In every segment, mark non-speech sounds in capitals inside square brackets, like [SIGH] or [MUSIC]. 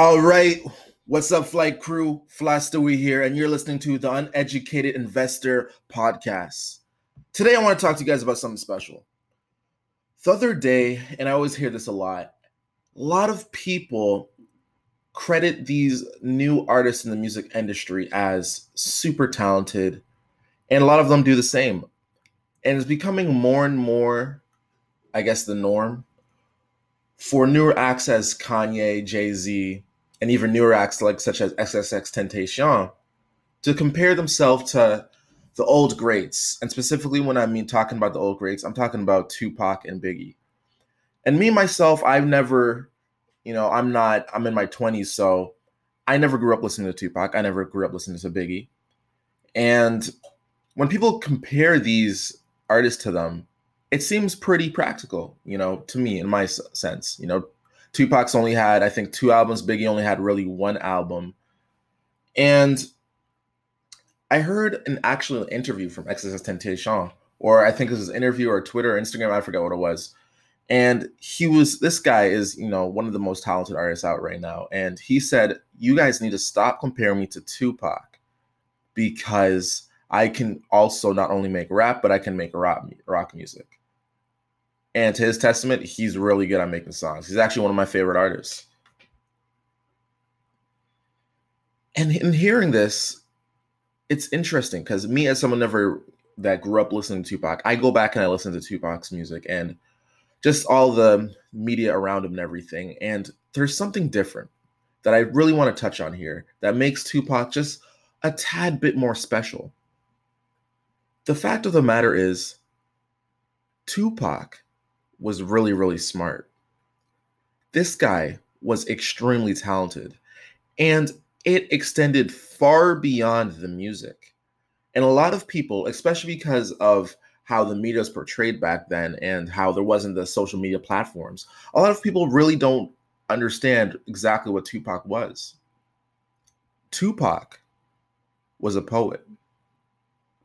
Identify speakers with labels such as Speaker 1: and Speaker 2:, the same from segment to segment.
Speaker 1: All right. What's up, flight crew? Fly Stewie here, and you're listening to the Uneducated Investor Podcast. Today, I want to talk to you guys about something special. The other day, and I always hear this a lot, a lot of people credit these new artists in the music industry as super talented, and a lot of them do the same. And it's becoming more and more, I guess, the norm for newer acts as Kanye, Jay Z, and even newer acts like such as XXXTentacion to compare themselves to the old greats. And specifically, when I mean talking about the old greats, I'm talking about Tupac and Biggie. And me myself, I've never, you know, I'm not, I'm in my 20s, so I never grew up listening to Tupac. I never grew up listening to Biggie. And when people compare these artists to them, it seems pretty practical, you know, to me in my sense. You know, Tupac's only had, I think, two albums. Biggie only had really one album. And I heard an actual interview from XXXTentacion, or I think it was an interview or Twitter or Instagram, I forget what it was. And he was, this guy is, you know, one of the most talented artists out right now. And he said, You guys need to stop comparing me to Tupac because I can also not only make rap, but I can make rock, rock music. And to his testament, he's really good at making songs. He's actually one of my favorite artists. And in hearing this, it's interesting because me, as someone never that grew up listening to Tupac, I go back and I listen to Tupac's music and just all the media around him and everything. And there's something different that I really want to touch on here that makes Tupac just a tad bit more special. The fact of the matter is, Tupac was really, really smart. This guy was extremely talented, and it extended far beyond the music. And a lot of people, especially because of how the media was portrayed back then and how there wasn't the social media platforms, a lot of people really don't understand exactly what Tupac was. Tupac was a poet.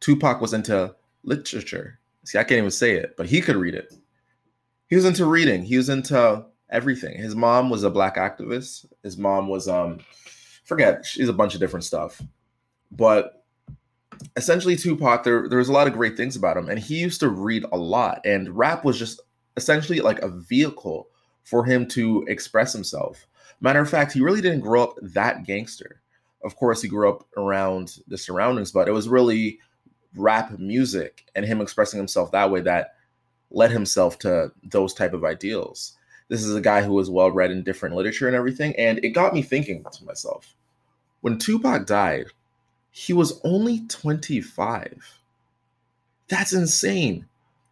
Speaker 1: Tupac was into literature. See, I can't even say it, but he could read it he was into reading. He was into everything. His mom was a black activist. His mom was um forget, she's a bunch of different stuff. But essentially Tupac, there, there was a lot of great things about him. And he used to read a lot. And rap was just essentially like a vehicle for him to express himself. Matter of fact, he really didn't grow up that gangster. Of course, he grew up around the surroundings, but it was really rap music and him expressing himself that way that led himself to those type of ideals. This is a guy who was well read in different literature and everything, and it got me thinking to myself. When Tupac died, he was only 25. That's insane.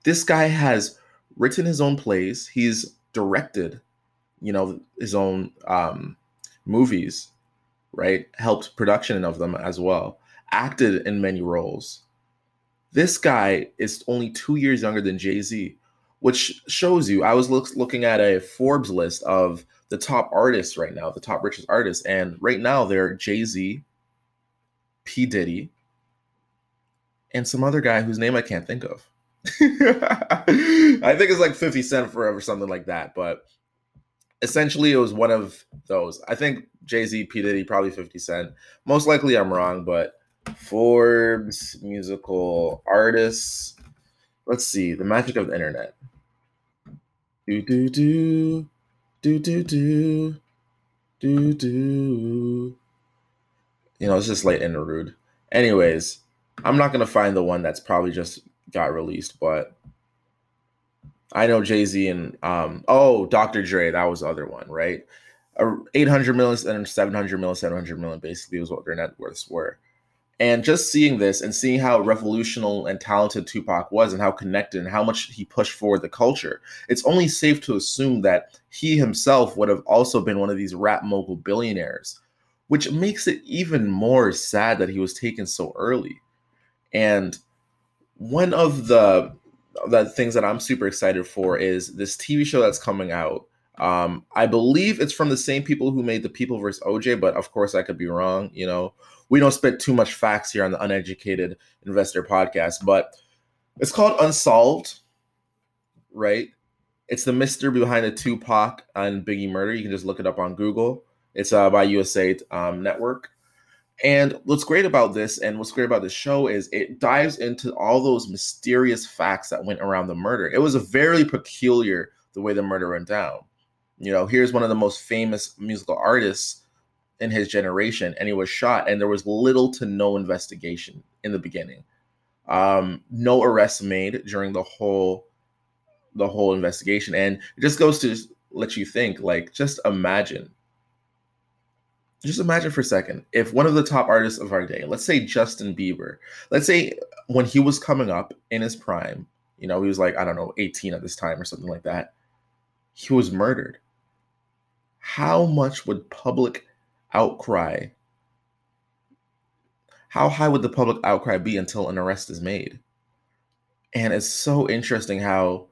Speaker 1: This guy has written his own plays, he's directed, you know, his own um, movies, right? Helped production of them as well, acted in many roles. This guy is only two years younger than Jay Z, which shows you. I was look, looking at a Forbes list of the top artists right now, the top richest artists, and right now they're Jay Z, P Diddy, and some other guy whose name I can't think of. [LAUGHS] I think it's like 50 Cent forever, something like that. But essentially, it was one of those. I think Jay Z, P Diddy, probably 50 Cent. Most likely, I'm wrong, but Forbes musical artists. Let's see. The magic of the internet. Do do do do do do do do. You know, it's just late and rude. Anyways, I'm not gonna find the one that's probably just got released, but I know Jay Z and um oh Dr. Dre, that was the other one, right? Uh, 800 million and 700 million, 700 million basically was what their net worths were. And just seeing this and seeing how revolutionary and talented Tupac was and how connected and how much he pushed forward the culture, it's only safe to assume that he himself would have also been one of these rap mogul billionaires, which makes it even more sad that he was taken so early. And one of the the things that I'm super excited for is this TV show that's coming out. Um, I believe it's from the same people who made the People vs. OJ, but of course I could be wrong, you know we don't spit too much facts here on the uneducated investor podcast, but it's called Unsolved, right? It's the mystery behind the Tupac and Biggie murder. You can just look it up on Google. It's uh, by USA um, Network. And what's great about this and what's great about the show is it dives into all those mysterious facts that went around the murder. It was a very peculiar the way the murder went down. You know, here's one of the most famous musical artists in his generation, and he was shot, and there was little to no investigation in the beginning. Um, no arrests made during the whole the whole investigation, and it just goes to let you think. Like, just imagine, just imagine for a second if one of the top artists of our day, let's say Justin Bieber, let's say when he was coming up in his prime, you know, he was like I don't know, 18 at this time or something like that, he was murdered. How much would public outcry how high would the public outcry be until an arrest is made? And it's so interesting how,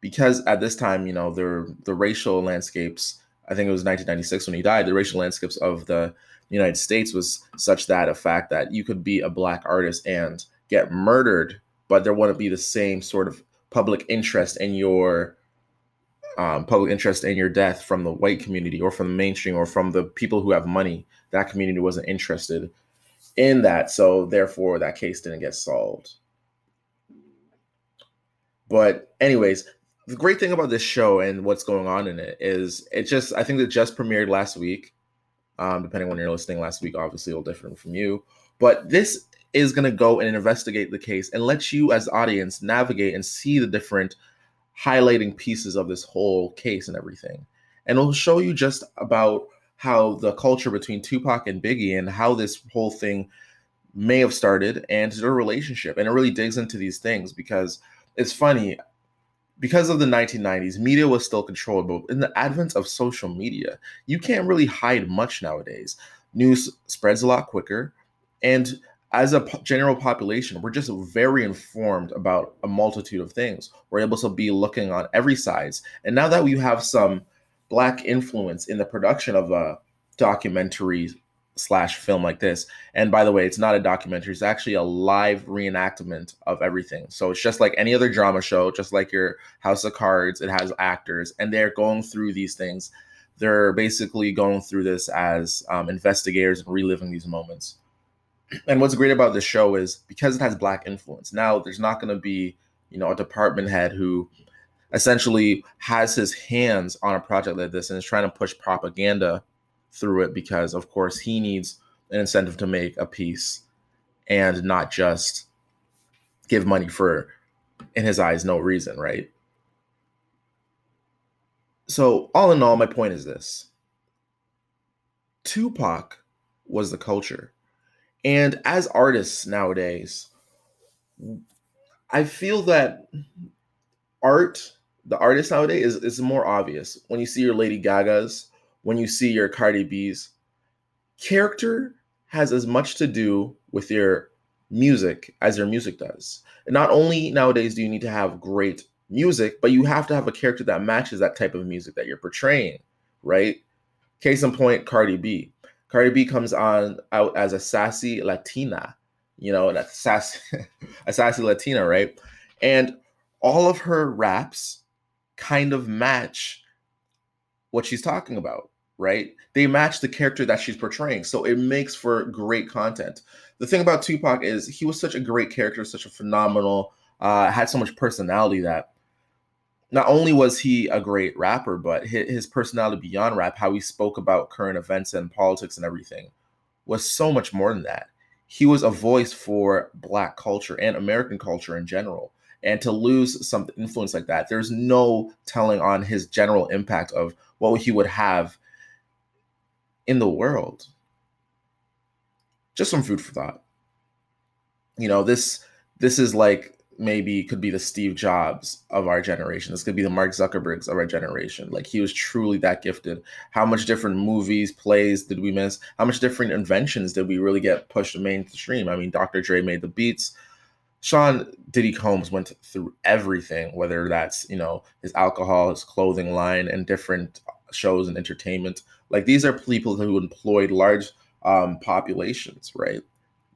Speaker 1: because at this time, you know, the the racial landscapes. I think it was 1996 when he died. The racial landscapes of the United States was such that a fact that you could be a black artist and get murdered, but there wouldn't be the same sort of public interest in your um, public interest in your death from the white community or from the mainstream or from the people who have money. That community wasn't interested in that. So therefore, that case didn't get solved. But, anyways, the great thing about this show and what's going on in it is it just, I think it just premiered last week. Um, depending on when you're listening last week, obviously, it'll differ from you. But this is going to go and investigate the case and let you, as audience, navigate and see the different highlighting pieces of this whole case and everything. And it'll show you just about how the culture between Tupac and Biggie and how this whole thing may have started and their relationship. And it really digs into these things because it's funny. Because of the 1990s, media was still controlled, but in the advent of social media, you can't really hide much nowadays. News spreads a lot quicker. And as a general population, we're just very informed about a multitude of things. We're able to be looking on every sides. And now that we have some black influence in the production of a documentary slash film like this. And by the way, it's not a documentary, it's actually a live reenactment of everything. So it's just like any other drama show, just like your House of Cards, it has actors and they're going through these things. They're basically going through this as um, investigators and reliving these moments. And what's great about this show is because it has black influence, now there's not going to be, you know, a department head who essentially has his hands on a project like this and is trying to push propaganda through it because of course he needs an incentive to make a piece and not just give money for in his eyes no reason right? So all in all my point is this. Tupac was the culture and as artists nowadays i feel that art the artist nowadays is, is more obvious. When you see your Lady Gagas, when you see your Cardi B's, character has as much to do with your music as your music does. And not only nowadays do you need to have great music, but you have to have a character that matches that type of music that you're portraying, right? Case in point, Cardi B. Cardi B comes on out as a sassy Latina, you know, a sassy, [LAUGHS] a sassy Latina, right? And all of her raps kind of match what she's talking about, right? They match the character that she's portraying. So it makes for great content. The thing about Tupac is he was such a great character, such a phenomenal, uh, had so much personality that not only was he a great rapper, but his personality beyond rap, how he spoke about current events and politics and everything, was so much more than that. He was a voice for Black culture and American culture in general and to lose some influence like that there's no telling on his general impact of what he would have in the world just some food for thought you know this this is like maybe could be the steve jobs of our generation. This could be the mark zuckerbergs of our generation. Like he was truly that gifted. How much different movies plays did we miss? How much different inventions did we really get pushed mainstream? I mean dr dre made the beats. Sean Diddy Combs went through everything, whether that's, you know, his alcohol, his clothing line, and different shows and entertainment. Like these are people who employed large um, populations, right?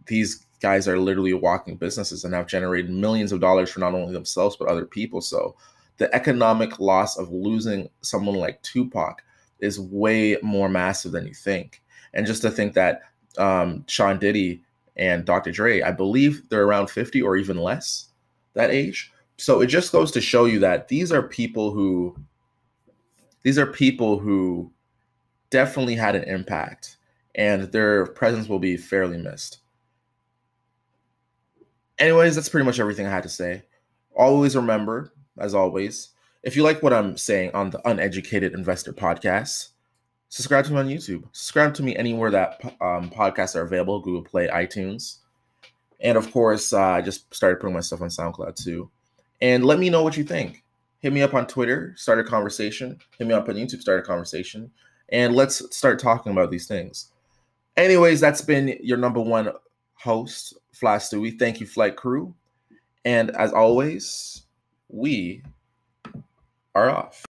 Speaker 1: These guys are literally walking businesses and have generated millions of dollars for not only themselves, but other people. So the economic loss of losing someone like Tupac is way more massive than you think. And just to think that um, Sean Diddy and Dr. Dre, I believe they're around 50 or even less that age. So it just goes to show you that these are people who these are people who definitely had an impact and their presence will be fairly missed. Anyways, that's pretty much everything I had to say. Always remember, as always, if you like what I'm saying on the Uneducated Investor podcast, subscribe to me on YouTube. Subscribe to me anywhere that um, podcasts are available Google Play, iTunes. And of course, uh, I just started putting my stuff on SoundCloud too. And let me know what you think. Hit me up on Twitter, start a conversation. Hit me up on YouTube, start a conversation. And let's start talking about these things. Anyways, that's been your number one host, Fly Stewie. Thank you, Flight Crew. And as always, we are off.